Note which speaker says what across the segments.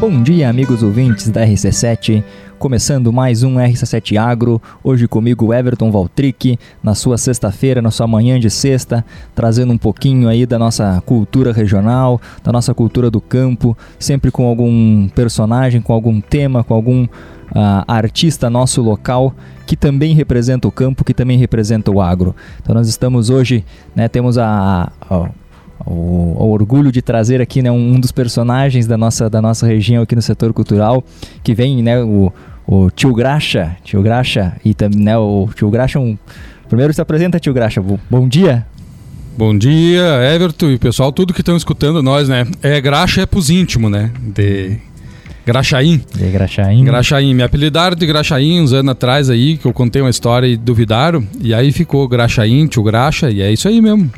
Speaker 1: Bom dia, amigos ouvintes da RC7. Começando mais um RC7 Agro, hoje comigo Everton Valtric, na sua sexta-feira, na sua manhã de sexta, trazendo um pouquinho aí da nossa cultura regional, da nossa cultura do campo, sempre com algum personagem, com algum tema, com algum uh, artista nosso local que também representa o campo, que também representa o agro. Então nós estamos hoje, né, temos a, a o, o, orgulho de trazer aqui né, um, dos personagens da nossa, da nossa região aqui no setor cultural, que vem né, o, o tio Graxa, tio Graxa, e também né, o tio Graxa, um, primeiro se apresenta tio Graxa, bom dia.
Speaker 2: Bom dia, Everton e pessoal, tudo que estão escutando nós, né? É Graxa é pros íntimos, né? De Graxaim.
Speaker 1: De Graxaim.
Speaker 2: Graxaim. Me apelidaram de Graxaim uns anos atrás aí, que eu contei uma história e duvidaram. E aí ficou Graxaim, tio Graxa, e é isso aí mesmo.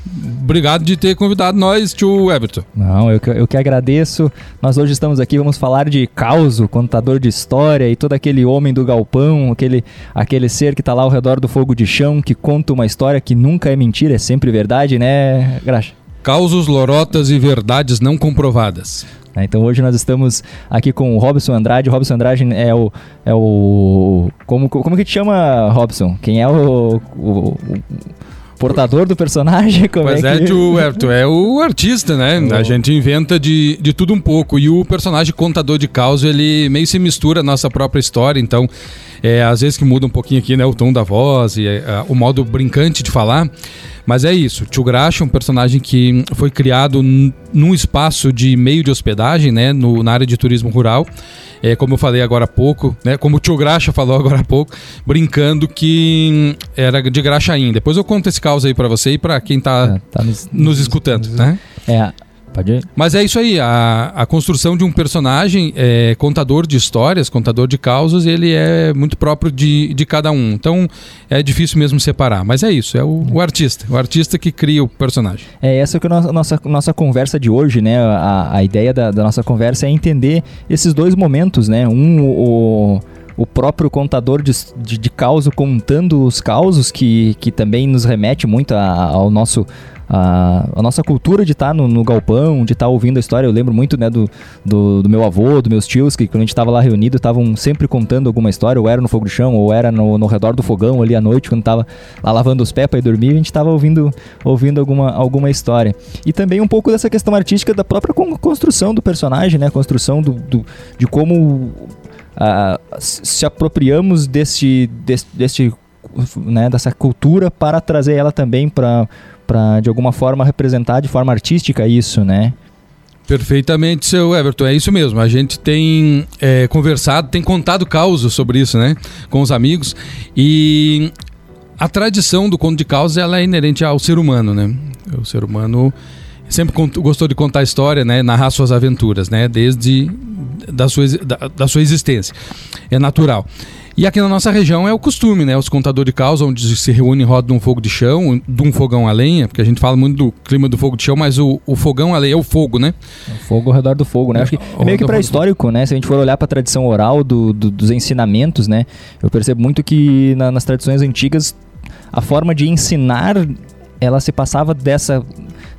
Speaker 2: Obrigado de ter convidado nós, tio Everton.
Speaker 1: Não, eu que, eu que agradeço. Nós hoje estamos aqui, vamos falar de Causo, contador de história e todo aquele homem do galpão, aquele, aquele ser que está lá ao redor do fogo de chão, que conta uma história que nunca é mentira, é sempre verdade, né, Graxa?
Speaker 2: Causos, lorotas e verdades não comprovadas.
Speaker 1: Né? Então hoje nós estamos aqui com o Robson Andrade. O Robson Andrade é o. É o como, como que te chama, Robson? Quem é o, o, o portador do personagem? Como
Speaker 2: pois
Speaker 1: é,
Speaker 2: é que... o Everton é o artista, né? Oh. A gente inventa de, de tudo um pouco. E o personagem contador de caos, ele meio se mistura à nossa própria história. Então, é, às vezes que muda um pouquinho aqui, né? O tom da voz e é, o modo brincante de falar. Mas é isso. Tio Graxa é um personagem que foi criado num espaço de meio de hospedagem, né? No, na área de turismo rural. É, como eu falei agora há pouco, né? Como o tio Graxa falou agora há pouco, brincando que era de Graxaim. Depois eu conto esse caos aí para você e para quem tá, é, tá nos, nos, escutando, nos, né?
Speaker 1: É, Pode ir.
Speaker 2: Mas é isso aí, a, a construção de um personagem, é, contador de histórias, contador de causas, ele é muito próprio de, de cada um. Então é difícil mesmo separar. Mas é isso, é o, o artista, o artista que cria o personagem.
Speaker 1: É essa que é a nossa, nossa, conversa de hoje, né? A, a ideia da, da nossa conversa é entender esses dois momentos, né? Um, o o próprio contador de, de, de causo contando os causos, que, que também nos remete muito a, ao nosso a, a nossa cultura de estar tá no, no, galpão, de estar tá ouvindo a história. Eu lembro muito né, do, do, do meu avô, dos meus tios, que quando a gente estava lá reunido, estavam sempre contando alguma história, ou era no fogo de chão, ou era no, no redor do fogão ali à noite, quando estava lá lavando os pés para ir dormir, a gente estava ouvindo, ouvindo alguma, alguma história. E também um pouco dessa questão artística da própria construção do personagem, né? A construção do, do de como uh, se apropriamos deste, deste, deste né, dessa cultura para trazer ela também para para de alguma forma representar de forma artística isso, né?
Speaker 2: Perfeitamente, seu Everton, é isso mesmo. A gente tem é, conversado, tem contado causos sobre isso, né, com os amigos e a tradição do conto de causas ela é inerente ao ser humano, né? O ser humano sempre gostou de contar história, né, narrar suas aventuras, né, desde da sua, da, da sua existência. É natural. E aqui na nossa região é o costume, né? Os contadores de causa, onde se reúnem em roda de um fogo de chão, de um fogão a lenha, porque a gente fala muito do clima do fogo de chão, mas o, o fogão a lenha é o fogo, né?
Speaker 1: O fogo ao redor do fogo, né? Acho que é meio que pré-histórico, né? Se a gente for olhar para a tradição oral do, do, dos ensinamentos, né? Eu percebo muito que na, nas tradições antigas a forma de ensinar ela se passava dessa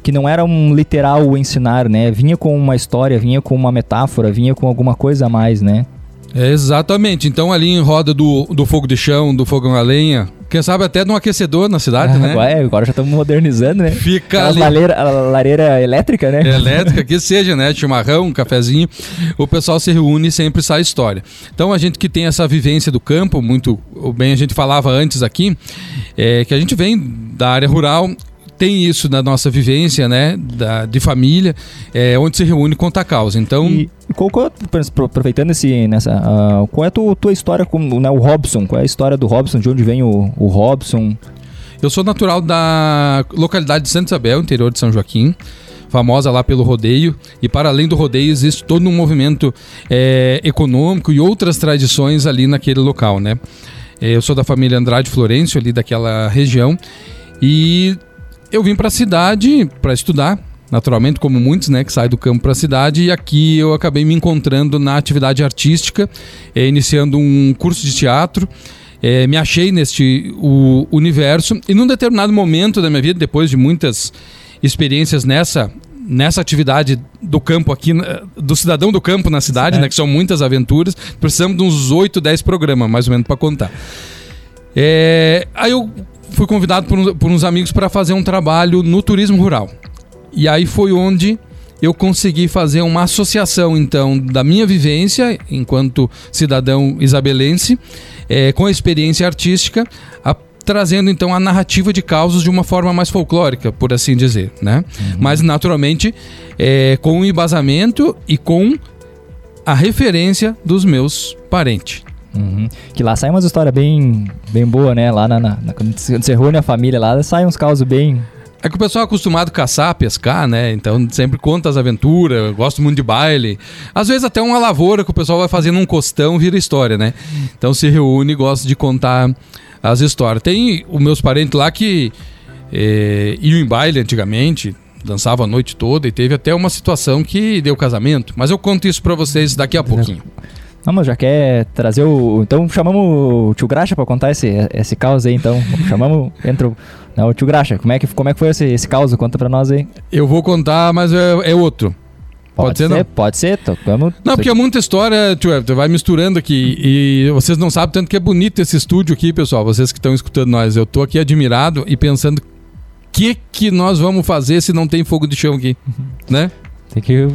Speaker 1: que não era um literal ensinar, né? Vinha com uma história, vinha com uma metáfora, vinha com alguma coisa a mais, né?
Speaker 2: É, exatamente. Então ali em roda do, do fogo de chão, do fogão a lenha, quem sabe até de um aquecedor na cidade, ah, né?
Speaker 1: Agora, agora já estamos modernizando, né?
Speaker 2: Fica ali...
Speaker 1: lareira, lareira elétrica, né?
Speaker 2: Elétrica, que seja, né? Chimarrão, um cafezinho. O pessoal se reúne e sempre sai história. Então a gente que tem essa vivência do campo, muito bem a gente falava antes aqui, é que a gente vem da área rural, tem isso na nossa vivência, né, da, de família, é, onde se reúne conta causa. Então,
Speaker 1: e, qual, qual, aproveitando esse, nessa, uh, qual é a tua, tua história com né, o Robson? Qual é a história do Robson? De onde vem o, o Robson?
Speaker 2: Eu sou natural da localidade de Santa Isabel, interior de São Joaquim famosa lá pelo rodeio. E para além do rodeio, existe todo um movimento é, econômico e outras tradições ali naquele local, né? É, eu sou da família Andrade Florencio, ali daquela região. E eu vim para a cidade para estudar, naturalmente, como muitos, né, que saem do campo para a cidade, e aqui eu acabei me encontrando na atividade artística, é, iniciando um curso de teatro. É, me achei neste o, universo e num determinado momento da minha vida, depois de muitas experiências nessa nessa atividade do campo aqui, do cidadão do campo na cidade, né? Que são muitas aventuras. Precisamos de uns 8, 10 programas, mais ou menos, para contar. É, aí eu fui convidado por, por uns amigos para fazer um trabalho no turismo rural. E aí foi onde eu consegui fazer uma associação, então, da minha vivência enquanto cidadão isabelense, é, com a experiência artística, a, trazendo então a narrativa de causos de uma forma mais folclórica, por assim dizer, né? Uhum. Mas naturalmente é, com o embasamento e com a referência dos meus parentes.
Speaker 1: Uhum. Que lá sai umas histórias bem, bem boas, né? Lá na, na, na, quando você reúne a família lá, sai uns causos bem,
Speaker 2: é que o pessoal é acostumado a caçar, pescar, né? Então sempre conta as aventuras, gosto muito de baile. Às vezes até uma lavoura que o pessoal vai fazendo um costão vira história, né? Então se reúne e gosta de contar as histórias. Tem os meus parentes lá que é, iam em baile antigamente, dançava a noite toda e teve até uma situação que deu casamento. Mas eu conto isso para vocês daqui a pouquinho.
Speaker 1: Não, mas já quer trazer o. Então chamamos o tio Graxa para contar esse, esse caos aí, então. Chamamos. Entra o. Não, o tio Graxa, como é que, como é que foi esse, esse caos? Conta para nós aí.
Speaker 2: Eu vou contar, mas é, é outro.
Speaker 1: Pode, pode ser, ser? Pode ser, tocamos.
Speaker 2: Não, porque é muita história, tio, tu vai misturando aqui. E vocês não sabem tanto que é bonito esse estúdio aqui, pessoal. Vocês que estão escutando nós. Eu tô aqui admirado e pensando o que, que nós vamos fazer se não tem fogo de chão aqui, né?
Speaker 1: Tem que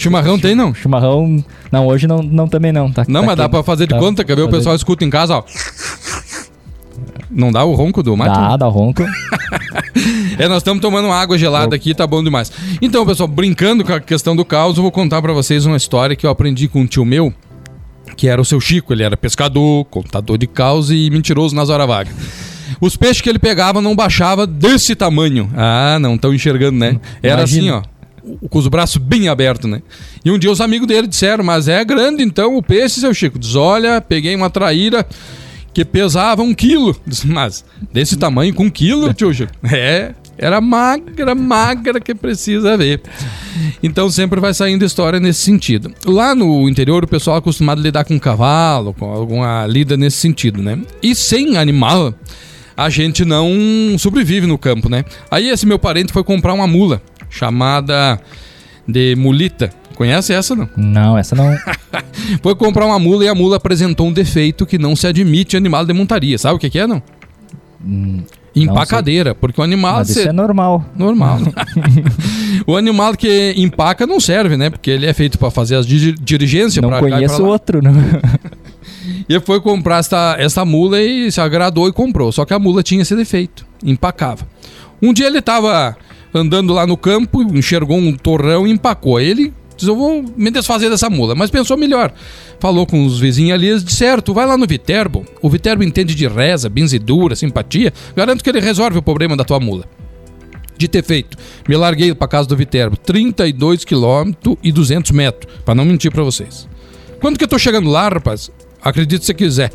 Speaker 2: Chimarrão tem, não?
Speaker 1: Chimarrão. Não, hoje não, não também não.
Speaker 2: Tá, não, tá mas aqui. dá pra fazer de dá conta. Quer ver? O pessoal escuta em casa, ó. Não dá o ronco do mate?
Speaker 1: Dá, dá o ronco.
Speaker 2: é, nós estamos tomando água gelada aqui, tá bom demais. Então, pessoal, brincando com a questão do caos, eu vou contar para vocês uma história que eu aprendi com um tio meu, que era o seu Chico. Ele era pescador, contador de caos e mentiroso nas horas vagas. Os peixes que ele pegava não baixava desse tamanho. Ah, não estão enxergando, né? Era Imagina. assim, ó com os braços bem abertos, né? E um dia os amigos dele disseram, mas é grande então o peixe, seu Chico. Diz, olha, peguei uma traíra que pesava um quilo. Diz, mas desse tamanho, com um quilo, tio Chico? É, era magra, magra que precisa ver. Então sempre vai saindo história nesse sentido. Lá no interior o pessoal é acostumado a lidar com cavalo, com alguma lida nesse sentido, né? E sem animal a gente não sobrevive no campo, né? Aí esse meu parente foi comprar uma mula chamada de mulita. Conhece essa não?
Speaker 1: Não, essa não.
Speaker 2: Foi comprar uma mula e a mula apresentou um defeito que não se admite animal de montaria. Sabe o que, que é, não? Hum, Empacadeira, porque o animal.
Speaker 1: Mas isso é normal.
Speaker 2: Normal. o animal que empaca não serve, né? Porque ele é feito para fazer as dirigências.
Speaker 1: Não conheço outro, não.
Speaker 2: e foi comprar essa, essa mula e se agradou e comprou. Só que a mula tinha esse defeito, empacava. Um dia ele estava andando lá no campo, enxergou um torrão e empacou. Ele disse, eu vou me desfazer dessa mula. Mas pensou melhor. Falou com os vizinhos ali, disseram, tu vai lá no Viterbo. O Viterbo entende de reza, benzidura, simpatia. Garanto que ele resolve o problema da tua mula. De ter feito, me larguei para casa do Viterbo, 32 km e 200 metros, para não mentir para vocês. Quando que eu tô chegando lá, rapaz? Acredite se quiser.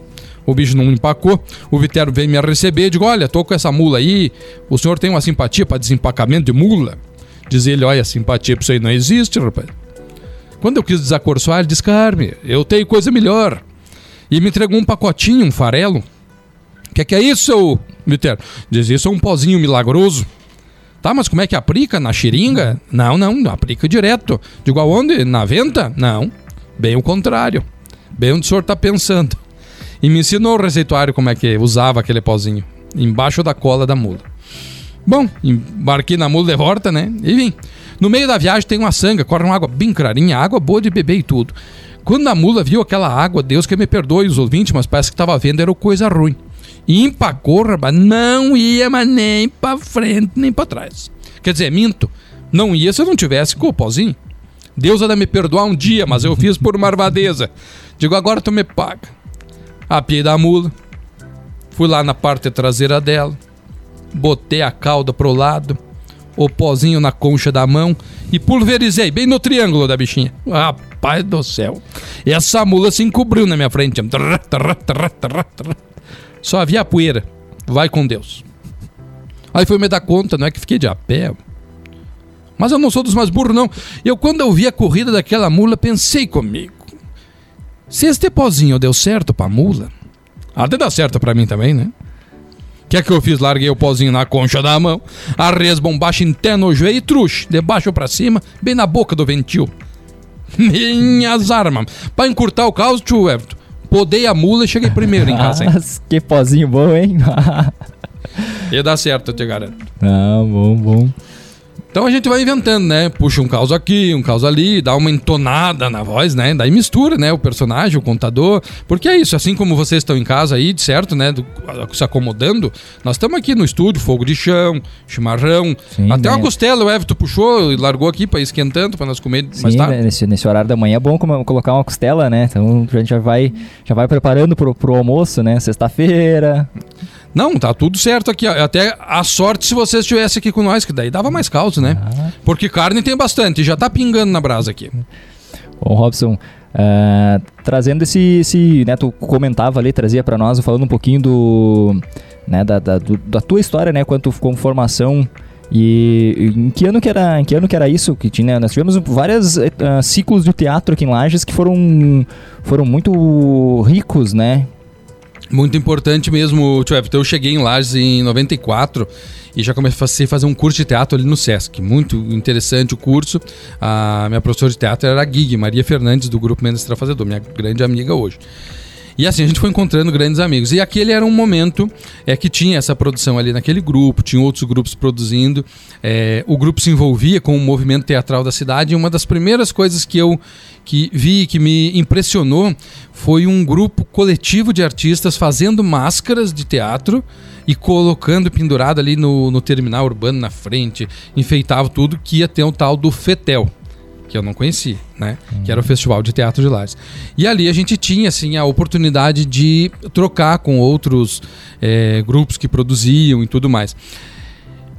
Speaker 2: O bicho não empacou. O Vitero veio me receber. Digo: Olha, tô com essa mula aí. O senhor tem uma simpatia para desempacamento de mula? Diz ele: Olha, simpatia pra isso aí não existe, rapaz. Quando eu quis desacorçoar, ele disse: Carme, eu tenho coisa melhor. E me entregou um pacotinho, um farelo. O que, é que é isso, seu Vitero? Diz: Isso é um pozinho milagroso. Tá, mas como é que aplica? Na xiringa? Não, não, aplica direto. Digo, aonde? Na venta? Não. Bem o contrário. Bem onde o senhor está pensando e me ensinou o receituário como é que usava aquele pozinho embaixo da cola da mula. Bom, embarquei na mula de volta, né? E vim. No meio da viagem tem uma sanga, corre uma água bem clarinha, água boa de beber e tudo. Quando a mula viu aquela água, Deus que me perdoe os ouvintes, mas parece que estava vendo era coisa ruim. E empacou, não ia mas nem pra frente nem pra trás. Quer dizer, minto, não ia se eu não tivesse com o pozinho. Deus ainda me perdoar um dia, mas eu fiz por marvadeza. Digo, agora tu me paga. Apiei da mula, fui lá na parte traseira dela, botei a cauda pro lado, o pozinho na concha da mão e pulverizei bem no triângulo da bichinha. Rapaz do céu. Essa mula se encobriu na minha frente. Só havia poeira. Vai com Deus. Aí foi me dar conta, não é que fiquei de a pé. Mas eu não sou dos mais burros, não. Eu, quando eu vi a corrida daquela mula, pensei comigo. Se este pozinho deu certo pra mula, até dá certo pra mim também, né? O que é que eu fiz? Larguei o pozinho na concha da mão, arrei as bombachas até no joelho e truxe, de baixo pra cima, bem na boca do ventil. Minhas armas. Pra encurtar o caos, tio Everton, podei a mula e cheguei primeiro em casa, hein?
Speaker 1: que pozinho bom, hein?
Speaker 2: Ia dar certo, eu te garanto.
Speaker 1: Ah, bom, bom.
Speaker 2: Então a gente vai inventando, né? Puxa um caos aqui, um caos ali, dá uma entonada na voz, né? Daí mistura, né? O personagem, o contador. Porque é isso, assim como vocês estão em casa aí, certo, né? Do, se acomodando, nós estamos aqui no estúdio, fogo de chão, chimarrão. Sim, até né? uma costela o Everton puxou e largou aqui para ir esquentando, para nós comer
Speaker 1: Sim, mais tarde. Né? Nesse, nesse horário da manhã é bom colocar uma costela, né? Então a gente já vai, já vai preparando pro, pro almoço, né? Sexta-feira.
Speaker 2: Não, tá tudo certo aqui. Até a sorte se você estivesse aqui com nós, que daí dava mais causa, né? Ah. Porque carne tem bastante, já tá pingando na brasa aqui.
Speaker 1: Bom, Robson, uh, trazendo esse, esse, né, tu comentava ali, trazia para nós, falando um pouquinho do, né, da, da, do, da tua história, né, quanto com formação e em que ano que era, em que ano que era isso que tinha? Nós tivemos vários uh, ciclos de teatro aqui em Lages que foram foram muito ricos, né?
Speaker 2: Muito importante mesmo, Tio Então eu cheguei em Lages em 94 e já comecei a fazer um curso de teatro ali no Sesc. Muito interessante o curso. A minha professora de teatro era a Gig, Maria Fernandes, do Grupo Menestrel Fazedor, minha grande amiga hoje. E assim, a gente foi encontrando grandes amigos. E aquele era um momento é, que tinha essa produção ali naquele grupo, tinha outros grupos produzindo. É, o grupo se envolvia com o movimento teatral da cidade. E uma das primeiras coisas que eu que vi que me impressionou foi um grupo coletivo de artistas fazendo máscaras de teatro e colocando pendurado ali no, no terminal urbano na frente, enfeitava tudo, que ia ter o tal do Fetel que eu não conhecia, né? Uhum. Que era o Festival de Teatro de Lages. E ali a gente tinha, assim, a oportunidade de trocar com outros é, grupos que produziam e tudo mais.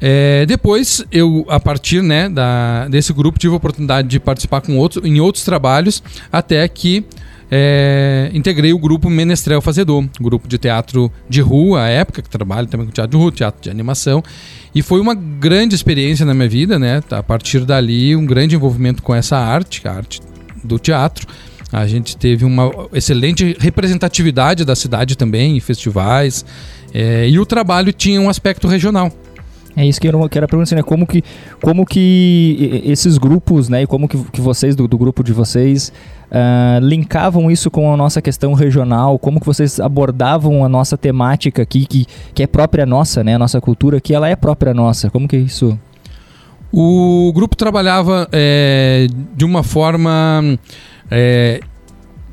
Speaker 2: É, depois, eu, a partir né, da, desse grupo, tive a oportunidade de participar com outros, em outros trabalhos, até que é, integrei o grupo Menestrel Fazedor, grupo de teatro de rua, à época, que trabalha também com teatro de rua, teatro de animação. E foi uma grande experiência na minha vida, né? A partir dali, um grande envolvimento com essa arte, a arte do teatro. A gente teve uma excelente representatividade da cidade também, em festivais. É, e o trabalho tinha um aspecto regional.
Speaker 1: É isso que eu quero perguntar, né? Como que, como que esses grupos, né? E como que, que vocês, do, do grupo de vocês, uh, linkavam isso com a nossa questão regional? Como que vocês abordavam a nossa temática aqui, que, que é própria nossa, né? A nossa cultura, que ela é própria nossa. Como que é isso?
Speaker 2: O grupo trabalhava é, de uma forma... É,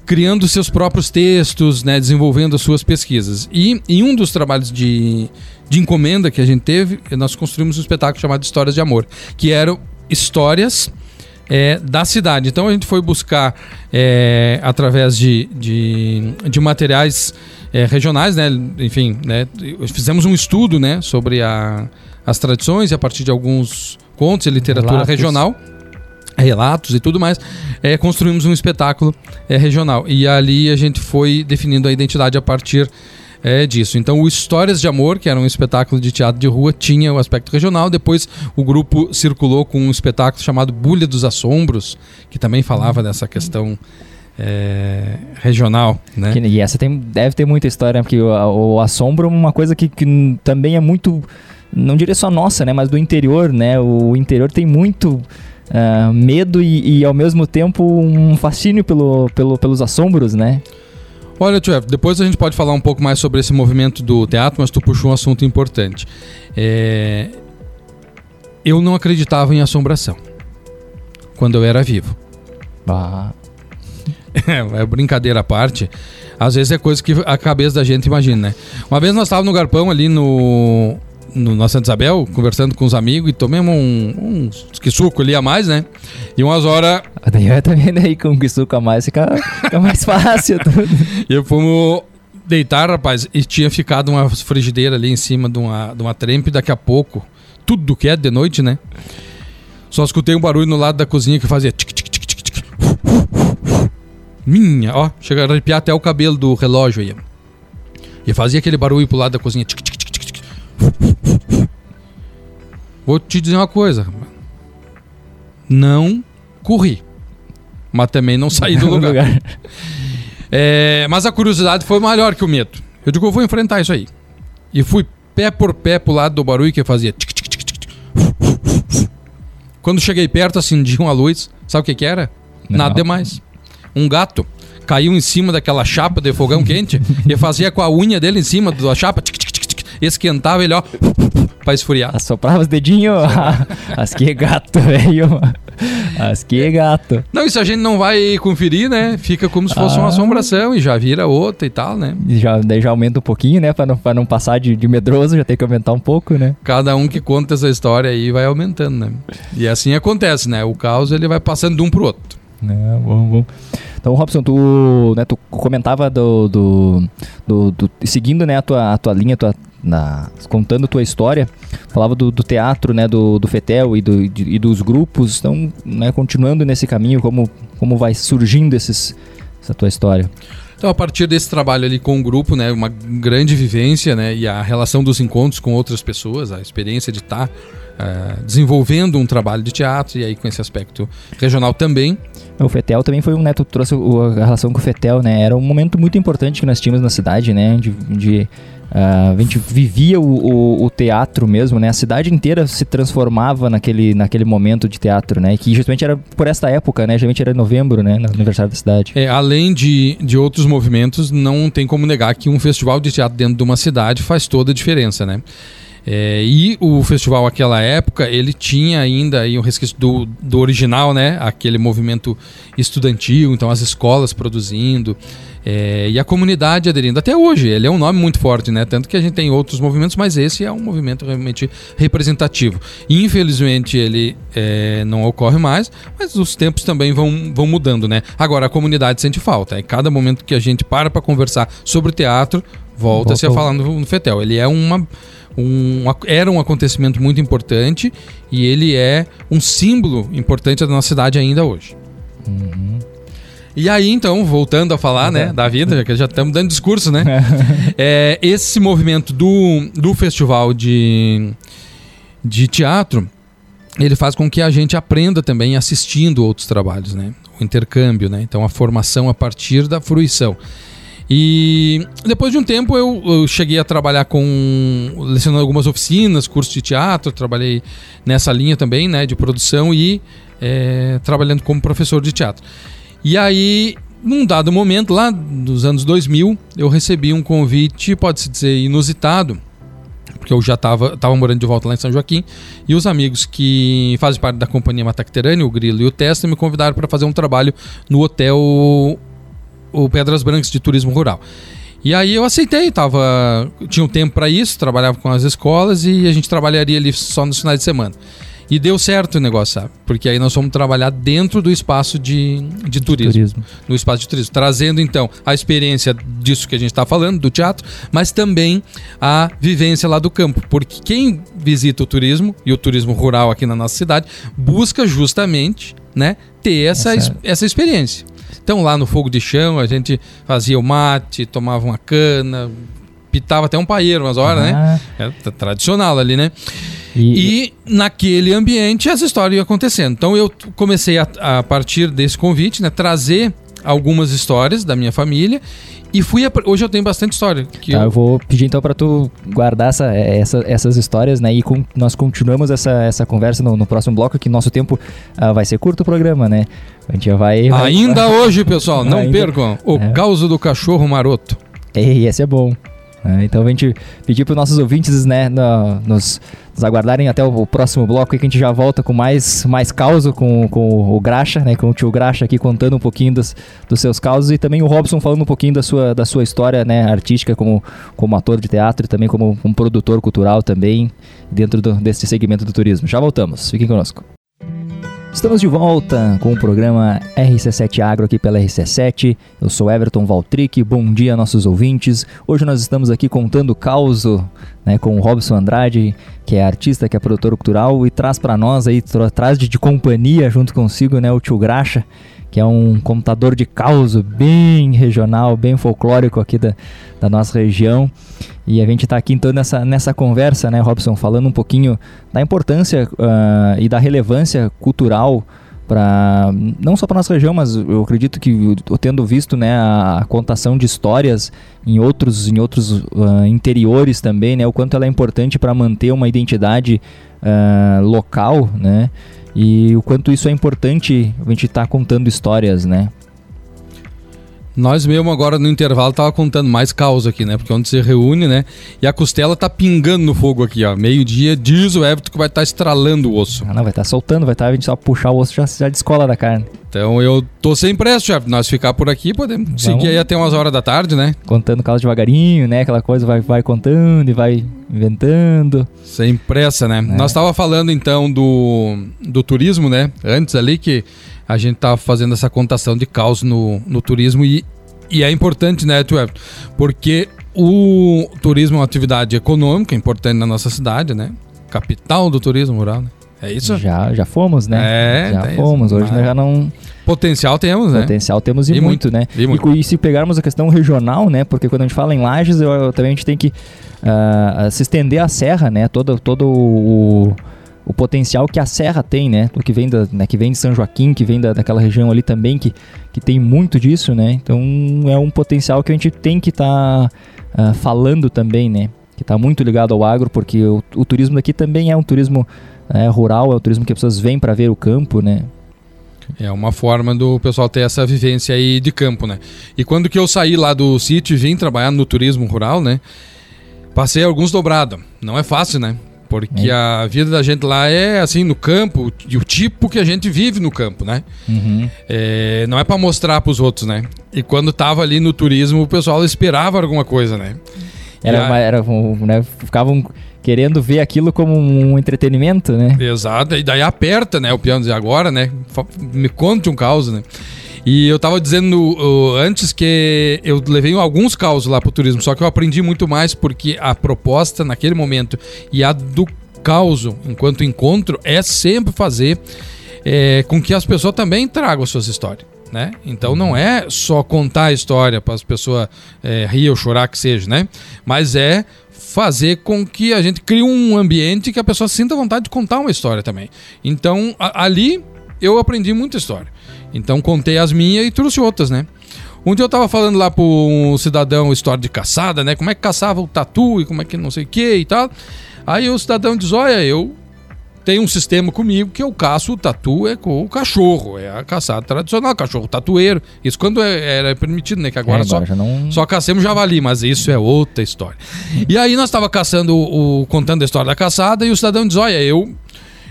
Speaker 2: criando seus próprios textos, né, desenvolvendo as suas pesquisas. E em um dos trabalhos de, de encomenda que a gente teve, nós construímos um espetáculo chamado Histórias de Amor, que eram histórias é, da cidade. Então a gente foi buscar, é, através de, de, de materiais é, regionais, né? enfim, né? fizemos um estudo né? sobre a, as tradições e a partir de alguns contos e literatura Relatos. regional relatos e tudo mais, é, construímos um espetáculo é, regional. E ali a gente foi definindo a identidade a partir é disso. Então, o Histórias de Amor, que era um espetáculo de teatro de rua, tinha o aspecto regional. Depois, o grupo circulou com um espetáculo chamado Bulha dos Assombros, que também falava dessa questão é, regional, né?
Speaker 1: Que, e essa tem, deve ter muita história, né? porque o, o assombro é uma coisa que, que também é muito, não diria só nossa, né? Mas do interior, né? O interior tem muito uh, medo e, e, ao mesmo tempo, um fascínio pelo, pelo, pelos assombros, né?
Speaker 2: Olha, Jeff, depois a gente pode falar um pouco mais sobre esse movimento do teatro, mas tu puxou um assunto importante. É... Eu não acreditava em assombração quando eu era vivo.
Speaker 1: Bah.
Speaker 2: É, é brincadeira à parte. Às vezes é coisa que a cabeça da gente imagina, né? Uma vez nós estávamos no galpão ali no no, na Santa Isabel, conversando com os amigos e tomemos um, um suco ali a mais, né? E umas horas.
Speaker 1: Daí eu também daí com que suco a mais fica, fica mais fácil. Tudo.
Speaker 2: e fomos deitar, rapaz, e tinha ficado uma frigideira ali em cima de uma, de uma trempe, daqui a pouco, tudo que é de noite, né? Só escutei um barulho no lado da cozinha que fazia tic, tic, tic, tic, tic. Minha, ó, chega a arrepiar até o cabelo do relógio aí. E fazia aquele barulho pro lado da cozinha. Tic, tic, Vou te dizer uma coisa. Não corri. Mas também não saí do lugar. lugar. É, mas a curiosidade foi maior que o medo. Eu digo, eu vou enfrentar isso aí. E fui pé por pé pro lado do barulho que fazia. Tic, tic, tic. Quando cheguei perto, acendi uma luz. Sabe o que, que era?
Speaker 1: Não.
Speaker 2: Nada demais. Um gato caiu em cima daquela chapa de fogão quente e fazia com a unha dele em cima da chapa. Tic, tic, tic. Esquentava ele, ó, pra esfriar.
Speaker 1: Assoprava os dedinhos. As que gato, velho. As que gato.
Speaker 2: Não, isso a gente não vai conferir, né? Fica como se fosse uma
Speaker 1: Ah.
Speaker 2: assombração e já vira outra e tal, né?
Speaker 1: E Já, daí já aumenta um pouquinho, né? Pra não, pra não passar de, de medroso, já tem que aumentar um pouco, né?
Speaker 2: Cada um que conta essa história aí vai aumentando, né? E assim acontece, né? O caos ele vai passando de um pro outro.
Speaker 1: É, bom, bom. Então, Robson, tu, né, tu comentava do, do, do- do- seguindo né, a, tua, a tua linha, tua, na, contando tua história, falava do, do teatro, né, do, do FETEL e, do, de- e dos grupos, então, né, continuando nesse caminho, como, como vai surgindo esses, essa tua história?
Speaker 2: Então, a partir desse trabalho ali com o grupo, né, uma grande vivência, né, e a relação dos encontros com outras pessoas, a experiência de estar eh, desenvolvendo um trabalho de teatro e aí com esse aspecto regional também.
Speaker 1: O FETEL também foi um, né, tu trouxe a relação com o FETEL, né, era um momento muito importante que nós tínhamos na cidade, né, de... de ah, a gente vivia o, o, o teatro mesmo, né? A cidade inteira se transformava naquele, naquele momento de teatro, né? Que justamente era por esta época, né? Geralmente era em novembro, né? No aniversário da cidade.
Speaker 2: É, além de, de outros movimentos, não tem como negar que um festival de teatro dentro de uma cidade faz toda a diferença, né? É, e o festival naquela época, ele tinha ainda aí um resquício do, do original, né? Aquele movimento estudantil, então as escolas produzindo é, e a comunidade aderindo. Até hoje, ele é um nome muito forte, né? Tanto que a gente tem outros movimentos, mas esse é um movimento realmente representativo. Infelizmente, ele é, não ocorre mais, mas os tempos também vão, vão mudando, né? Agora, a comunidade sente falta. E cada momento que a gente para para conversar sobre teatro, volta-se a
Speaker 1: Volta o-
Speaker 2: falar no, no FETEL. Ele é uma. Um, era um acontecimento muito importante e ele é um símbolo importante da nossa cidade ainda hoje. E aí, então, voltando a falar, né, da vida, já que já estamos dando discurso, né? é, esse movimento do, do festival de, de teatro, ele faz com que a gente aprenda também assistindo outros trabalhos, né? O intercâmbio, né? Então, a formação a partir da fruição. E depois de um tempo eu, eu cheguei a trabalhar com lecionando algumas oficinas, cursos de teatro, trabalhei nessa linha também, né, de produção e é, trabalhando como professor de teatro. E aí, num dado momento, lá nos anos 2000, eu recebi um convite, pode-se dizer, inusitado, porque eu já estava tava morando de volta lá em São Joaquim, e os amigos que fazem parte da companhia Matacterane, o Grilo e o Testa, me convidaram para fazer um trabalho no hotel o Pedras Brancas de Turismo Rural. E aí eu aceitei, tava, tinha um tempo para isso, trabalhava com as escolas e a gente trabalharia ali só nos finais de semana. E deu certo o negócio, sabe? Porque aí nós fomos trabalhar dentro do espaço de, de turismo,
Speaker 1: Turismo.
Speaker 2: no espaço de turismo, trazendo então a experiência disso que a gente está falando, do teatro, mas também a vivência lá do campo, porque quem visita o turismo e o turismo rural aqui na nossa cidade busca justamente, né, ter essa,
Speaker 1: Essa-
Speaker 2: essa, experiência. Então lá no fogo de chão a gente fazia o mate, tomava uma cana, pitava até um paeiro umas horas, né?
Speaker 1: Ah,
Speaker 2: É t- tradicional ali, né?
Speaker 1: E,
Speaker 2: E naquele ambiente essa história ia acontecendo. Então eu comecei a, a partir desse convite, né, trazer algumas histórias da minha família e fui apre- hoje eu tenho bastante história que
Speaker 1: Tá, eu
Speaker 2: eu,
Speaker 1: vou pedir então para tu guardar essa, essa- essas histórias, né? E com- nós continuamos essa, essa conversa no, no próximo bloco, que nosso tempo ah, vai ser curto o programa, né? A gente já vai. vai-
Speaker 2: ainda hoje, pessoal, não
Speaker 1: Ainda-
Speaker 2: percam o
Speaker 1: É.
Speaker 2: caos do cachorro maroto.
Speaker 1: Ei, esse é bom. É, então a gente pedir para os nossos ouvintes, né, no- nos, nos aguardarem até o, próximo bloco, aí que a gente já volta com mais, mais causa com, com o Graxa, né, com o tio Graxa aqui contando um pouquinho dos, dos seus causos e também o Robson falando um pouquinho da sua, da sua história, né, artística como, como ator de teatro e também como um produtor cultural também dentro do, desse segmento do turismo. Já voltamos, fiquem conosco. Estamos de volta com o programa RC7 Agro aqui pela RC7. Eu sou Everton Valtric, bom dia nossos ouvintes. Hoje nós estamos aqui contando o caos né, com o Robson Andrade, que é artista, que é produtor cultural e traz para nós aí, tra- traz de, de companhia junto consigo, né, o tio Graxa, que é um contador de caos bem regional, bem folclórico aqui da, da nossa região. E a gente está aqui então nessa, nessa conversa, né, Robson, falando um pouquinho da importância ah, e da relevância cultural para não só para nossa região, mas eu acredito que eu tendo visto né, a contação de histórias em outros, em outros uh, interiores também, né, o quanto ela é importante para manter uma identidade uh, local, né, e o quanto isso é importante a gente estar tá contando histórias, né.
Speaker 2: Nós mesmo agora no intervalo tava contando mais causa aqui, né? Porque onde se reúne, né? E a costela tá pingando no fogo aqui, ó. Meio-dia, diz o Everton que vai estar tá estralando o osso.
Speaker 1: Ah, não, vai estar tá soltando, vai estar tá, a gente só puxar o osso já, já descola da carne.
Speaker 2: Então eu tô sem pressa, chefe. Nós ficar por aqui, podemos Vamos seguir aí até umas horas da tarde, né?
Speaker 1: Contando causa devagarinho, né? Aquela coisa vai, vai contando e vai inventando.
Speaker 2: Sem pressa, né? É. Nós tava falando então do, do turismo, né? Antes ali que a gente tá fazendo essa contação de caos no, no turismo e, e é importante, né, Tuer? Porque o turismo é uma atividade econômica importante na nossa cidade, né? Capital do turismo rural, né? É isso?
Speaker 1: Já, já fomos, né?
Speaker 2: É,
Speaker 1: já fomos. Hoje nós já não.
Speaker 2: Potencial temos,
Speaker 1: né? Potencial temos e, e muito, muito, né?
Speaker 2: E, muito.
Speaker 1: E, e, se pegarmos a questão regional, né? Porque quando a gente fala em lajes, eu, eu, também a gente tem que uh, se estender a serra, né? Todo, todo o o potencial que a serra tem, né? O que vem, da, né? que vem de São Joaquim, que vem da, daquela região ali também, que, que tem muito disso, né? Então é um potencial que a gente tem que estar tá, uh, falando também, né? Que está muito ligado ao agro, porque o, o turismo daqui também é um turismo é, rural, é o turismo que as pessoas vêm para ver o campo, né?
Speaker 2: É uma forma do pessoal ter essa vivência aí de campo, né? E quando que eu saí lá do sítio e vim trabalhar no turismo rural, né? Passei alguns dobrados. Não é fácil, né? Porque é. a vida da gente lá é assim no campo e o tipo que a gente vive no campo, né? Uhum. É, não é para mostrar para os outros, né? E quando tava ali no turismo, o pessoal esperava alguma coisa, né?
Speaker 1: Era, uma, era né? ficavam querendo ver aquilo como um entretenimento, né?
Speaker 2: Exato. E daí aperta, né? O piano dizer agora, né? Me conte um caos, né? E eu tava dizendo uh, antes que eu levei alguns causos lá pro turismo, só que eu aprendi muito mais porque a proposta naquele momento e a do caos enquanto encontro é sempre fazer é, com que as pessoas também tragam suas histórias. Né? Então não é só contar a história para as pessoas é, rir ou chorar que seja, né? Mas é fazer com que a gente crie um ambiente que a pessoa sinta vontade de contar uma história também. Então a, ali eu aprendi muita história. Então contei as minhas e trouxe outras, né? Um dia eu tava falando lá pro um cidadão história de caçada, né? Como é que caçava o tatu e como é que não sei o que e tal. Aí o cidadão diz: Olha, eu tenho um sistema comigo que eu caço o tatu é com o cachorro. É a caçada tradicional, cachorro tatueiro. Isso quando é, era permitido, né? Que agora, é, agora só, não... só caçamos javali, mas isso é outra história. e aí nós tava caçando, o, contando a história da caçada e o cidadão diz: Olha, eu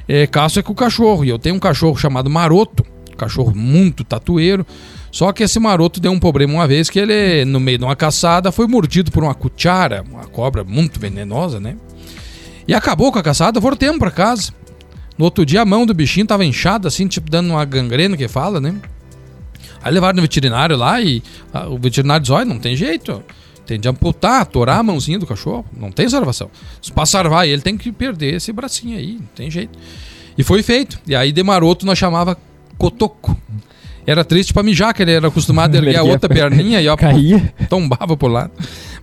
Speaker 2: é, caço é com o cachorro. E eu tenho um cachorro chamado Maroto cachorro muito tatueiro. Só que esse maroto deu um problema uma vez que ele, no meio de uma caçada, foi mordido por uma cuchara, uma cobra muito venenosa, né? E acabou com a caçada, voltemos para casa. No outro dia a mão do bichinho tava inchada, assim, tipo dando uma gangrena que fala, né? Aí levaram no veterinário lá e a, o veterinário diz: olha, não tem jeito. Tem de amputar, atorar a mãozinha do cachorro. Não tem salvação. Pra salvar ele tem que perder esse bracinho aí, não tem jeito. E foi feito. E aí de maroto nós chamava cotoco. Era triste para mijar, que ele era acostumado a erguer a outra perninha e ó,
Speaker 1: Caía.
Speaker 2: tombava por lá.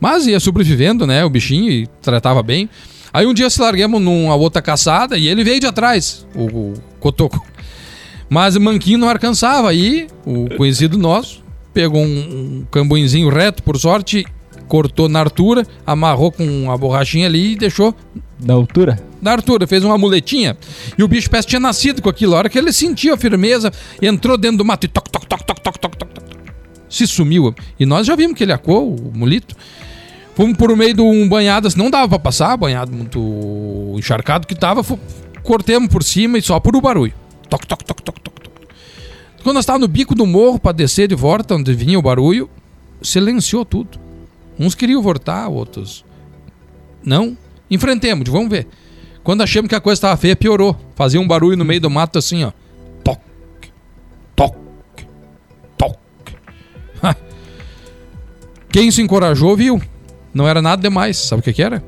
Speaker 2: Mas ia sobrevivendo, né? O bichinho e tratava bem. Aí um dia se larguemos numa outra caçada e ele veio de atrás, o, o Cotoco. Mas Manquinho não alcançava. Aí o conhecido nosso pegou um, um cambuinzinho reto, por sorte, cortou na altura, amarrou com uma borrachinha ali e deixou.
Speaker 1: Na altura?
Speaker 2: Na altura, fez uma muletinha. E o bicho parece tinha nascido com aquilo. A hora que ele sentiu a firmeza, entrou dentro do mato e toc, toc, toc, toc, toc, toc, toc, toc. Se sumiu. E nós já vimos que ele acou o mulito. Fomos por meio de um banhado, assim, não dava para passar, banhado muito encharcado que tava, cortemos por cima e só por o barulho. Toc, toc, toc, toc, toc, toc. Quando nós estávamos no bico do morro para descer de volta, onde vinha o barulho, silenciou tudo. Uns queriam voltar, outros não. Enfrentemos, vamos ver. Quando achamos que a coisa estava feia, piorou. Fazia um barulho no meio do mato assim, ó. Toc, toc, toc. Quem se encorajou, viu. Não era nada demais. Sabe o que, que era?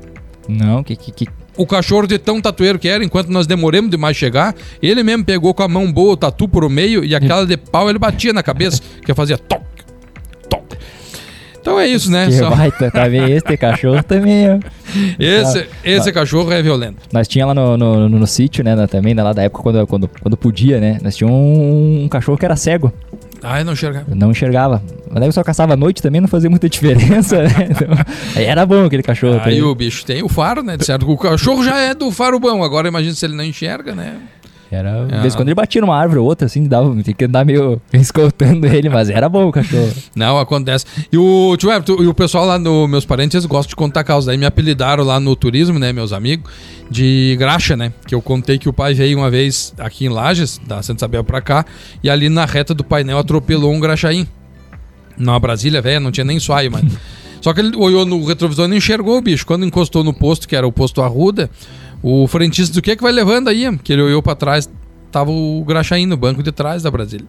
Speaker 1: Não, que, que, que...
Speaker 2: O cachorro de tão tatueiro que era, enquanto nós demoramos demais chegar, ele mesmo pegou com a mão boa o tatu por o meio e aquela de pau ele batia na cabeça, que fazia toc, toc. Então é isso, né?
Speaker 1: Que
Speaker 2: Só-
Speaker 1: baita, tá vendo? Esse cachorro também, ó.
Speaker 2: Esse, esse cachorro é violento.
Speaker 1: Nós tinha lá no, no, no- no sítio, né, também, né, lá da época quando, quando, quando podia, né, nós tinha um, um cachorro que era cego,
Speaker 2: Ai, não enxerga.
Speaker 1: não enxergava. Mas daí só caçava à noite também, não fazia muita diferença, né? Então, aí era bom aquele cachorro.
Speaker 2: Aí o bicho tem o faro, né? De certo, o cachorro já é do faro bom. Agora imagina se ele não enxerga, né?
Speaker 1: Era, de
Speaker 2: Ah.
Speaker 1: vez em quando ele batia numa árvore ou outra, assim, dava, tinha que andar meio escoltando ele, mas era bom o cachorro.
Speaker 2: Não, acontece. E o, tio Everton, e o pessoal lá, no, meus parentes, eles gostam de contar causa. Daí me apelidaram lá no turismo, né, meus amigos, de graxa, né? Que eu contei que o pai veio uma vez aqui em Lages, da Santa Isabel pra cá, e ali na reta do painel atropelou um graxaim. Numa Brasília, velho, não tinha nem suaio, mas. Só que ele olhou no retrovisor e não enxergou o bicho. Quando encostou no posto, que era o posto Arruda, o frentista do que que vai levando aí? Que ele olhou pra trás, tava o graxaim no banco de trás da Brasília.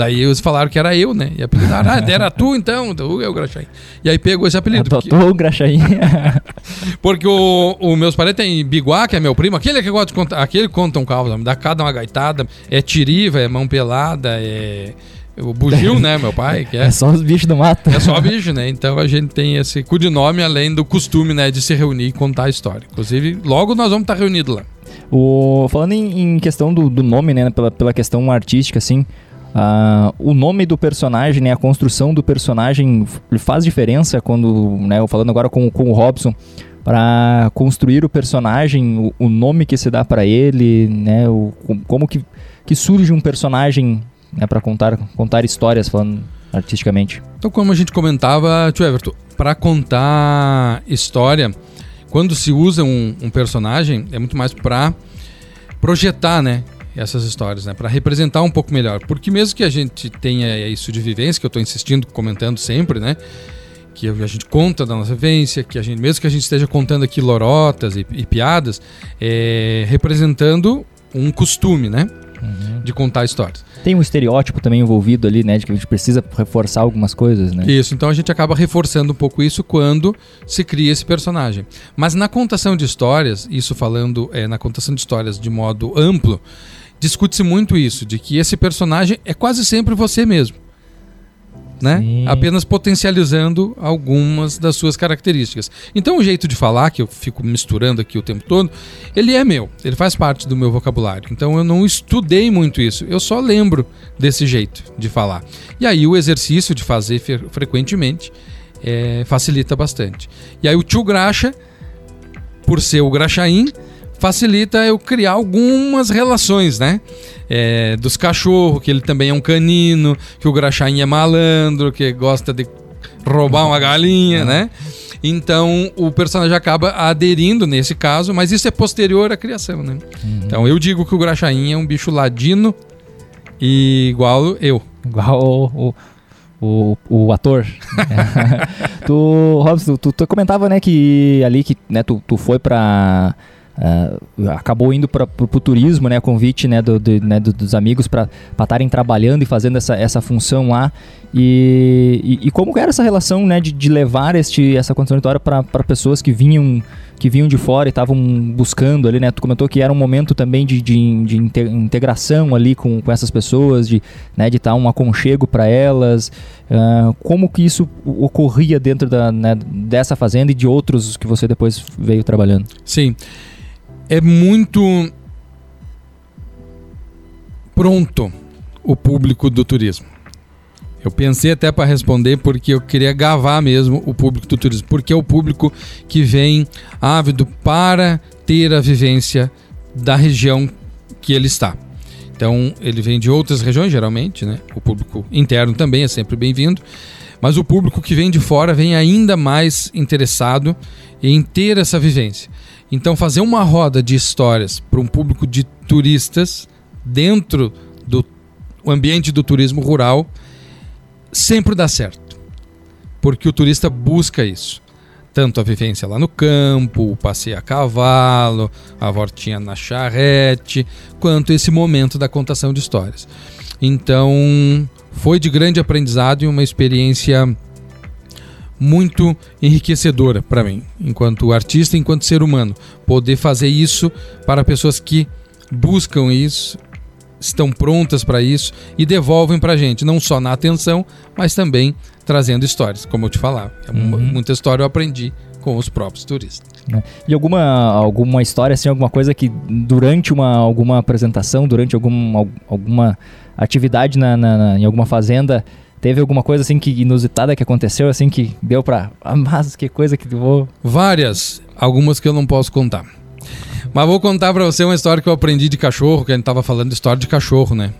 Speaker 2: Daí eles falaram que era eu, né? E apelidaram, ah, era tu então, tu é o graxaim. E aí pegou esse apelido. porque-
Speaker 1: Adotou um graxaim.
Speaker 2: porque o, o meus parentes tem Biguá, que é meu primo, aquele que gosta de contar, aquele que conta um me dá cada uma gaitada, é tiriva, é mão pelada, é o bugio, né, meu pai, que é.
Speaker 1: é só os bichos do mato.
Speaker 2: É só bicho, né? Então a gente tem esse codinome além do costume, né, de se reunir e contar a história. Inclusive, logo nós vamos estar reunidos lá.
Speaker 1: O, falando em, em questão do, do nome, né, pela, pela questão artística, assim, ah, o nome do personagem, né, a construção do personagem faz diferença quando, né, eu falando agora com, com o Robson, para construir o personagem, o, o nome que se dá para ele, né, o, com- como que, que surge um personagem, né, para contar, contar histórias, falando artisticamente.
Speaker 2: Então, como a gente comentava, tio Everton, para contar história, quando se usa um, um personagem, é muito mais para projetar, né? Essas histórias, né? Para representar um pouco melhor. Porque mesmo que a gente tenha isso de vivência, que eu estou insistindo, comentando sempre, né? Que a gente conta da nossa vivência, que a gente, mesmo que a gente esteja contando aqui lorotas e, e piadas, é, representando um costume, né? De contar histórias.
Speaker 1: Tem um estereótipo também envolvido ali, né, de que a gente precisa reforçar algumas coisas, né?
Speaker 2: Isso, então a gente acaba reforçando um pouco isso quando se cria esse personagem. Mas na contação de histórias, isso falando é, na contação de histórias de modo amplo, discute-se muito isso, de que esse personagem é quase sempre você mesmo. Né?
Speaker 1: Sim.
Speaker 2: Apenas potencializando algumas das suas características. Então o jeito de falar, que eu fico misturando aqui o tempo todo, ele é meu, ele faz parte do meu vocabulário. Então eu não estudei muito isso, eu só lembro desse jeito de falar. E aí o exercício de fazer fre- frequentemente é, facilita bastante. E aí o tio Graxa, por ser o Graxaim, facilita eu criar algumas relações, né? É, dos cachorros, que ele também é um canino, que o Graxaim é malandro, que gosta de roubar uma galinha, né? Então o personagem acaba aderindo nesse caso, mas isso é posterior à criação, né? Então eu digo que o Graxaim é um bicho ladino e igual eu.
Speaker 1: Igual o, o, o, o ator. tu, Robson, tu, tu comentava, né, que ali que né, tu, tu foi pra. Ah, acabou indo para pro turismo, né, convite né, do, do- né, do- dos amigos para estarem trabalhando e fazendo essa, essa função lá. E, e, e como era essa relação né, de, de levar este, essa condição de para pessoas que vinham que vinham de fora e estavam buscando ali, né? Tu comentou que era um momento também de, de, de inte- integração ali com, com essas pessoas, de né, de um aconchego para elas. Ah, como que isso o- ocorria dentro da, né, dessa fazenda e de outros que você depois veio trabalhando?
Speaker 2: Sim. É muito pronto o público do turismo. Eu pensei até para responder porque eu queria gavar mesmo o público do turismo, porque é o público que vem ávido para ter a vivência da região que ele está. Então, ele vem de outras regiões, geralmente, né? O público interno também é sempre bem-vindo, mas o público que vem de fora vem ainda mais interessado em ter essa vivência. Então, fazer uma roda de histórias para um público de turistas dentro do ambiente do turismo rural sempre dá certo. Porque o turista busca isso. Tanto a vivência lá no campo, o passeio a cavalo, a voltinha na charrete, quanto esse momento da contação de histórias. Então, foi de grande aprendizado e uma experiência muito enriquecedora para mim, enquanto artista, enquanto ser humano, poder fazer isso para pessoas que buscam isso, estão prontas para isso e devolvem para a gente, não só na atenção, mas também trazendo histórias, como eu te falava. É
Speaker 1: Uhum.
Speaker 2: Muita história eu aprendi com os próprios turistas.
Speaker 1: né? E alguma, alguma história, assim, alguma coisa que durante uma, alguma apresentação, durante algum, al- alguma atividade na, na- na- em alguma fazenda, teve alguma coisa assim que inusitada que aconteceu, assim, que deu pra. Ah, mas que coisa que vou.
Speaker 2: Várias, algumas que eu não posso contar. Mas vou contar pra você uma história que eu aprendi de cachorro, que a gente tava falando de história de cachorro, né?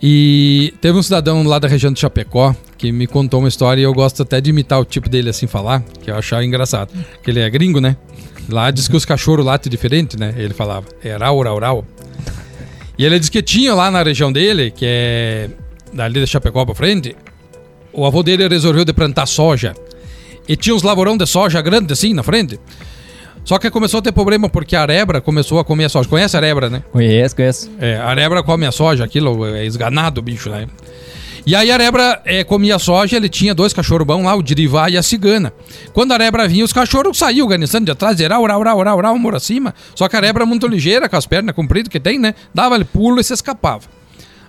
Speaker 2: E teve um cidadão lá da região de Chapecó que me contou uma história e eu gosto até de imitar o tipo dele assim falar, que eu achava engraçado. Que ele é gringo, né? Lá diz que os cachorros latem diferente, né? Ele falava, é rau, rau, rau. E ele diz que tinha lá na região dele, que é dali da Chapecó pra frente, o avô dele resolveu de plantar soja. E tinha uns lavorão de soja grande assim na frente. Só que começou a ter problema porque a arebra começou a comer a soja. Conhece a arebra, né?
Speaker 1: Conheço, conheço.
Speaker 2: É, a arebra come a soja, aquilo é esganado o bicho, né? E aí a arebra é, comia a soja, ele tinha dois cachorros bons lá, o dirivá e a cigana. Quando a arebra vinha, os cachorros saíam organizando de atrás, era oral, oral, oral, oral, mora acima. Só que a arebra muito ligeira, com as pernas compridas que tem, né? Dava-lhe pulo e se escapava.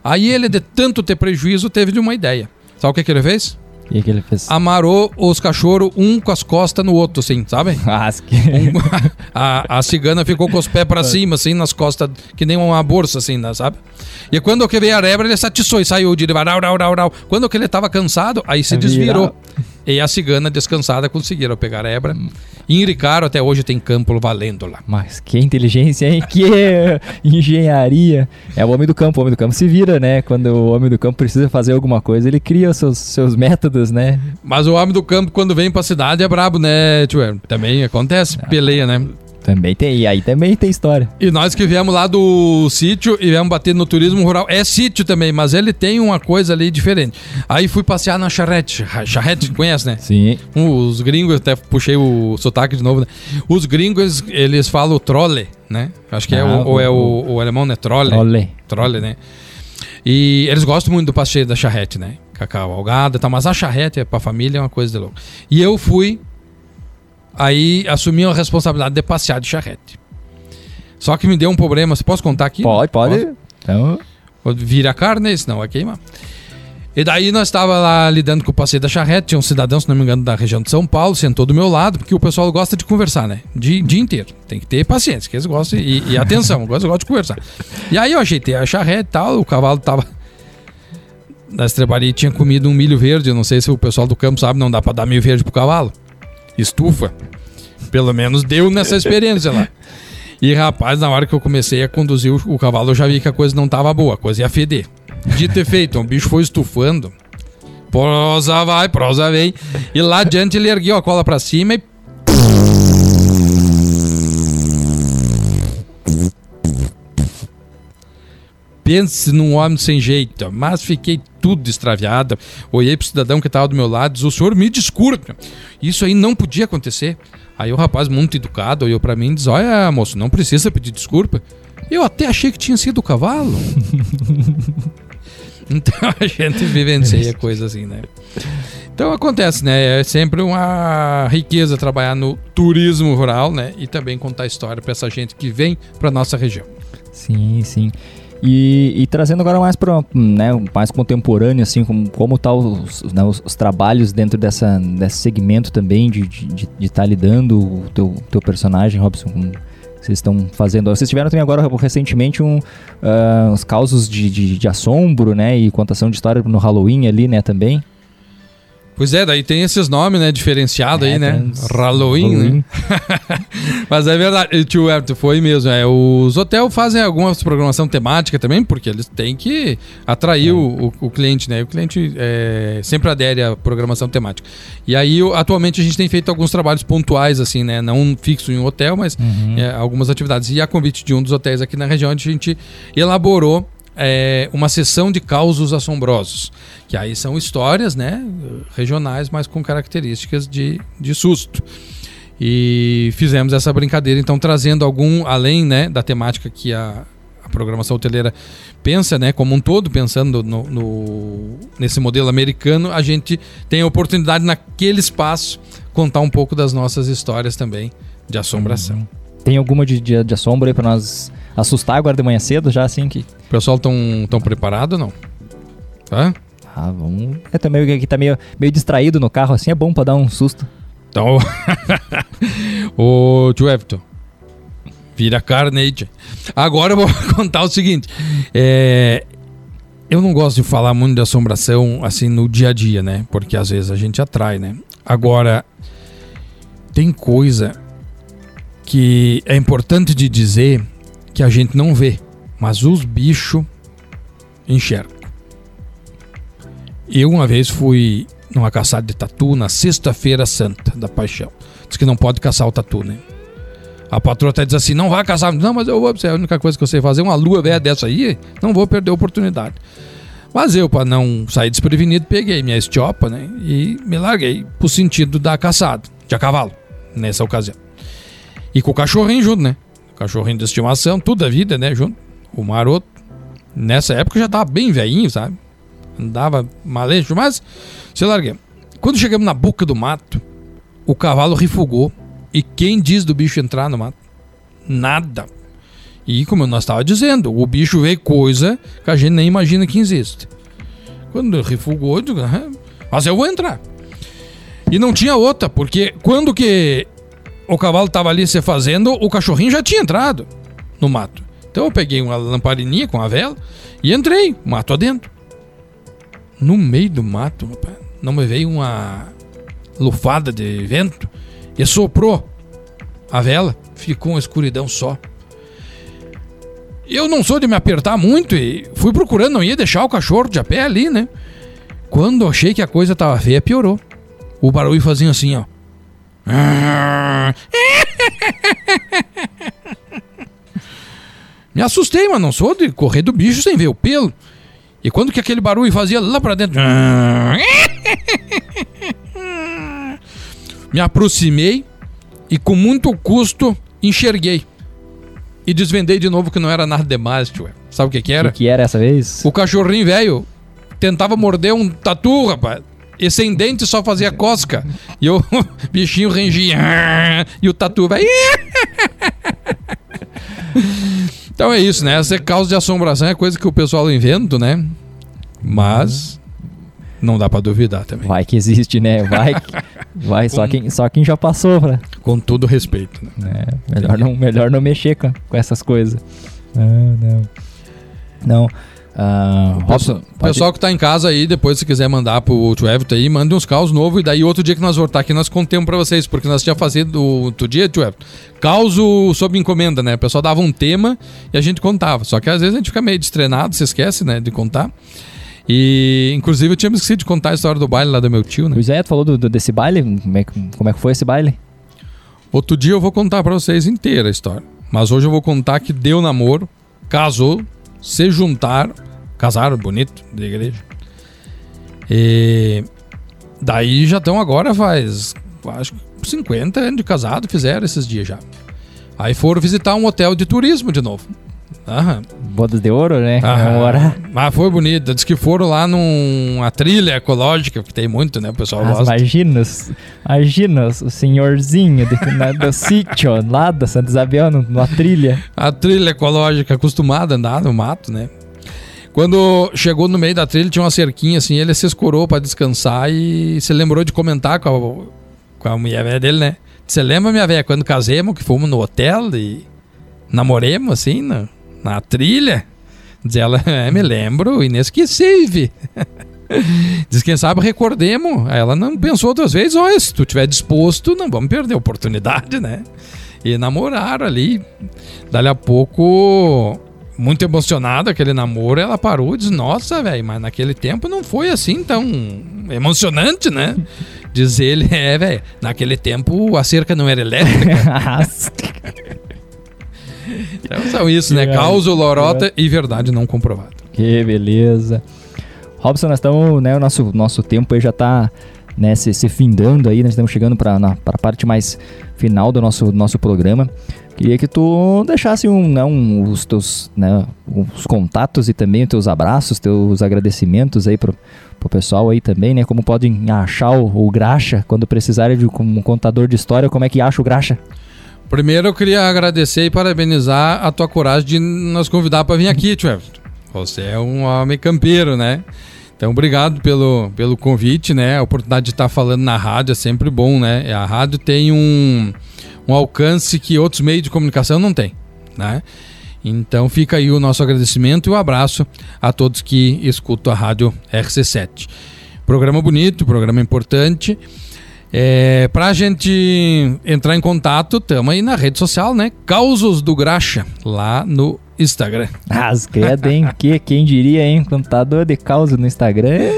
Speaker 2: Aí ele, de tanto ter prejuízo, teve de uma ideia. Sabe o que, que ele fez?
Speaker 1: O que, que ele fez?
Speaker 2: Amarrou os cachorros um com as costas no outro, assim, sabe?
Speaker 1: Ah, que...
Speaker 2: Um- a, a cigana ficou com os pés pra cima, assim, nas costas, que nem uma bolsa, assim, né, sabe? E quando que veio a rebra, ele se atiçou e saiu de rau, rau, rau, rau. Quando que ele tava cansado, aí se desvirou. E a cigana descansada conseguiram pegar a rebra. E em Ricaro até hoje tem campo valendo lá.
Speaker 1: Mas que inteligência, hein? Que engenharia. É o homem do campo. O homem do campo se vira, né? Quando o homem do campo precisa fazer alguma coisa, ele cria os seus, seus métodos, né?
Speaker 2: Mas o homem do campo, quando vem pra cidade, é brabo, né, tio? Também acontece, peleia, né?
Speaker 1: Também tem. E aí também tem história.
Speaker 2: E nós que viemos lá do sítio e viemos bater no turismo rural. É sítio também, mas ele tem uma coisa ali diferente. Aí fui passear na charrete. Charrete, conhece, né?
Speaker 1: Sim.
Speaker 2: Os gringos, até puxei o sotaque de novo, né? Os gringos, eles falam trole, né? Acho que é
Speaker 1: Ah,
Speaker 2: o, ou é
Speaker 1: o-
Speaker 2: o, alemão, né? Trole.
Speaker 1: Olê.
Speaker 2: Trole, né? E eles gostam muito do passeio da charrete, né? Cacau, algada e tal. Mas a charrete pra família é uma coisa de louco. E eu fui, aí assumi a responsabilidade de passear de charrete. Só que me deu um problema. Você posso contar aqui?
Speaker 1: Pode, pode.
Speaker 2: Posso?
Speaker 1: Então,
Speaker 2: Vira a carne, senão vai queimar. E daí nós estava lá lidando com o passeio da charrete, tinha um cidadão, se não me engano, da região de São Paulo, sentou do meu lado, porque o pessoal gosta de conversar, né? Dia, dia inteiro. Tem que ter paciência, que eles gostam, e, e atenção, eles gostam de conversar. E aí eu ajeitei a charrete e tal, o cavalo tava na estrebaria tinha comido um milho verde, eu não sei se o pessoal do campo sabe, não dá pra dar milho verde pro cavalo. Estufa. Pelo menos deu nessa experiência lá. E rapaz, na hora que eu comecei a conduzir o, cavalo, eu já vi que a coisa não tava boa, a coisa ia feder. De ter feito, o bicho foi estufando. Prosa vai, prosa vem. E lá adiante ele ergueu a cola pra cima e. Pense num homem sem jeito, mas fiquei tudo extraviado. Olhei pro cidadão que tava do meu lado e disse: O senhor me desculpe, isso aí não podia acontecer. Aí o rapaz, muito educado, olhou pra mim e disse: Olha, moço, não precisa pedir desculpa. Eu até achei que tinha sido o cavalo. então a gente vivencia coisa assim, né? Então acontece, né? É sempre uma riqueza trabalhar no turismo rural, né? E também contar história pra essa gente que vem pra nossa região.
Speaker 1: sim, sim. E, e trazendo agora mais para né, mais contemporâneo, assim, como, como tá os, né, os- os trabalhos dentro dessa, desse segmento também de estar de, de tá lidando o teu, teu personagem, Robson, como vocês estão fazendo. Vocês tiveram também agora recentemente um, ah, uns causos de, de, de assombro, né? E contação de história no Halloween ali, né, também.
Speaker 2: Pois é, daí tem esses nomes, né? Diferenciado
Speaker 1: É,
Speaker 2: aí, né?
Speaker 1: uns-
Speaker 2: Halloween, né? Mas é verdade, e, tio Herto, foi mesmo. É, os hotéis fazem algumas programação temática também, porque eles têm que atrair o, o- o cliente, né? O cliente é, sempre adere à programação temática. E aí, atualmente, a gente tem feito alguns trabalhos pontuais, assim, né? Não fixo em um hotel, mas
Speaker 1: Uhum.
Speaker 2: é, algumas atividades. E a convite de um dos hotéis aqui na região, a gente elaborou é, uma sessão de causos assombrosos. Que aí são histórias, né? Regionais, mas com características de, de susto. E fizemos essa brincadeira, então trazendo algum, além né, da temática que a, a programação hoteleira pensa, né, como um todo, pensando no, no- nesse modelo americano, a gente tem a oportunidade naquele espaço contar um pouco das nossas histórias também de assombração.
Speaker 1: Tem alguma de, de, de assombro aí pra nós assustar agora de manhã cedo, já assim que.
Speaker 2: O pessoal tão, tão preparado ou não? Hã?
Speaker 1: Ah, vamos. É também que tá meio, meio distraído no carro assim, é bom pra dar um susto.
Speaker 2: Então, ô tio Everton, vira carne aí, tia. Agora eu vou contar o seguinte. É, eu não gosto de falar muito de assombração assim no dia a dia, né? Porque às vezes a gente atrai, né? Agora, tem coisa que é importante de dizer que a gente não vê, mas os bichos enxergam. Eu uma vez fui numa caçada de tatu na sexta-feira santa da paixão. Diz que não pode caçar o tatu, né? A patroa até diz assim: não vai caçar. Não, mas eu vou. É a única coisa que eu sei fazer. Uma lua velha dessa aí, não vou perder a oportunidade. Mas eu, para não sair desprevenido, peguei minha estiopa, né? E me larguei pro sentido da caçada, de a cavalo, nessa ocasião. E com o cachorrinho junto, né? Cachorrinho de estimação, tudo a vida, né? Junto. O maroto. Nessa época já tava bem velhinho, sabe? Andava maleixo, mas se larguei. Quando chegamos na boca do mato, o cavalo refugou. E quem diz do bicho entrar no mato? Nada. E como nós estava dizendo, o bicho vê coisa que a gente nem imagina que existe. Quando refugou, eu digo, mas eu vou entrar. E não tinha outra, porque quando que o cavalo estava ali se fazendo, o cachorrinho já tinha entrado no mato. Então eu peguei uma lamparininha com a vela e entrei, mato adentro. No meio do mato, não me veio uma lufada de vento e soprou a vela, ficou uma escuridão só. Eu não sou de me apertar muito e fui procurando, não ia deixar o cachorro de a pé ali, né? Quando achei que a coisa tava feia, piorou. O barulho fazia assim, ó. Me assustei, mas não sou de correr do bicho sem ver o pelo. E quando que aquele barulho fazia lá pra dentro. Me aproximei e com muito custo enxerguei e desvendei de novo que não era nada demais, tio. Sabe o que que era?
Speaker 1: O que, que era essa vez?
Speaker 2: O cachorrinho velho tentava morder um tatu, rapaz. E sem dente só fazia cosca. E o bichinho rengia. E o tatu vai. Então é isso, né? Essa é causa de assombração, é coisa que o pessoal inventa, né? Mas não dá para duvidar também.
Speaker 1: Vai que existe, né? Vai, que, vai só, quem, só quem já passou, pra...
Speaker 2: Com todo respeito.
Speaker 1: Né? É, melhor, não, melhor não mexer com, com essas coisas. Não, não. Não. Uh,
Speaker 2: o pessoal, que tá em casa aí, depois se quiser mandar pro Tio Everton aí, mande uns caos novos. E daí outro dia que nós voltar aqui, nós contemos pra vocês. Porque nós tinha fazido outro dia, Tio Everton, causo sob encomenda, né? O pessoal dava um tema e a gente contava. Só que às vezes a gente fica meio destrenado, se esquece, né? De contar. E, inclusive, eu tinha me esquecido de contar a história do baile lá do meu tio, né?
Speaker 1: O Zé, tu falou do, do, desse baile? Como é, como é que foi esse baile?
Speaker 2: Outro dia eu vou contar para vocês inteira a história. Mas hoje eu vou contar que deu namoro, casou, se juntaram, casaram bonito, da igreja. E daí já estão agora faz, acho que 50 anos de casado, fizeram esses dias já. Aí foram visitar um hotel de turismo de novo.
Speaker 1: Aham. Bodas de ouro, né?
Speaker 2: Aham. Mas foi bonito. Diz que foram lá numa trilha ecológica, que tem muito, né? O pessoal
Speaker 1: Mas gosta. Imagina, imagina o senhorzinho de, na, do sítio lá da Santa Isabel, numa trilha.
Speaker 2: A trilha ecológica, acostumada a andar no mato, né? Quando chegou no meio da trilha, tinha uma cerquinha assim, ele se escorou para descansar e se lembrou de comentar com a, com a mulher dele, né? Você lembra, minha velha, quando casemos, que fomos no hotel e namoremos assim, né? na trilha. Diz ela, é, me lembro, inesquecível. Diz quem sabe recordemos. Ela não pensou outras vezes, olha, se tu tiver disposto, não vamos perder a oportunidade, né? E namoraram ali. Dali a pouco, muito emocionada aquele namoro, ela parou e disse, nossa, velho, mas naquele tempo não foi assim tão emocionante, né? Diz ele, é, velho, naquele tempo a cerca não era elétrica. Então são isso, né? Causo, lorota e verdade não comprovada.
Speaker 1: Que beleza. Robson, nós estamos, né, o nosso, nosso tempo aí já está né, se, se, findando aí, nós estamos chegando para a parte mais final do nosso, nosso programa. Queria que tu deixasse um, né, um, os teus né, os contatos e também os teus abraços, teus agradecimentos aí pro, pro pessoal aí também, né? Como podem achar o, o Graxa quando precisarem de um contador de história, como é que acha o Graxa?
Speaker 2: Primeiro eu queria agradecer e parabenizar a tua coragem de nos convidar para vir aqui, tio. Você é um homem campeiro, né? Então, obrigado pelo, pelo convite, né? A oportunidade de estar falando na rádio é sempre bom, né? A rádio tem um, um alcance que outros meios de comunicação não têm, né? Então fica aí o nosso agradecimento e o um abraço a todos que escutam a rádio RC7. Programa bonito, programa importante. É, pra gente entrar em contato, estamos aí na rede social, né? Causos do Graxa, lá no Instagram.
Speaker 1: As credo, hein? que, quem diria, hein? Contador de causa no Instagram.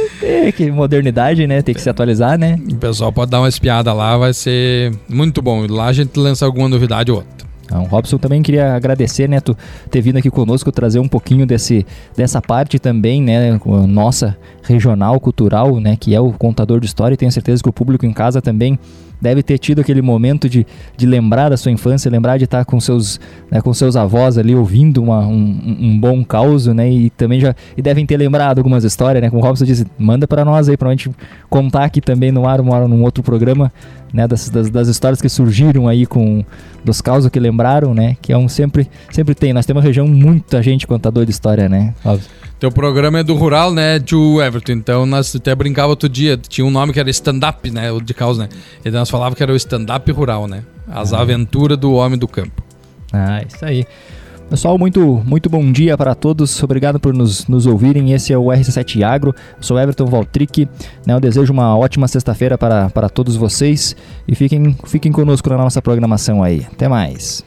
Speaker 1: É, que modernidade, né? Tem que se atualizar, né?
Speaker 2: O pessoal pode dar uma espiada lá, vai ser muito bom. Lá a gente lança alguma novidade ou outra.
Speaker 1: Então, Robson, também queria agradecer, né, tu ter vindo aqui conosco, trazer um pouquinho desse, dessa parte também, né, nossa regional, cultural, né, que é o contador de história e tenho certeza que o público em casa também deve ter tido aquele momento de, de lembrar da sua infância, lembrar de estar com seus, né, com seus avós ali ouvindo uma, um, um, bom caos, né? E também já e devem ter lembrado algumas histórias, né? Como o Robson disse, manda para nós aí para a gente contar aqui também no ar, uma, num outro programa, né? Das, das, das, histórias que surgiram aí com dos causos que lembraram, né? Que é um sempre sempre tem. Nós temos uma região muita gente contador de história, né?
Speaker 2: Robson. Teu programa é do rural, né, Ju Everton? Então nós até brincava outro dia, tinha um nome que era stand-up, né, o de causa, né? E nós falava que era o stand-up rural, né? As ah. aventuras do homem do campo.
Speaker 1: Ah, isso aí. Pessoal, muito, muito bom dia para todos. Obrigado por nos, nos ouvirem. Esse é o RC7 Agro. Eu sou Everton Valtric. Né, eu desejo uma ótima sexta-feira para, para todos vocês e fiquem, fiquem conosco na nossa programação aí. Até mais.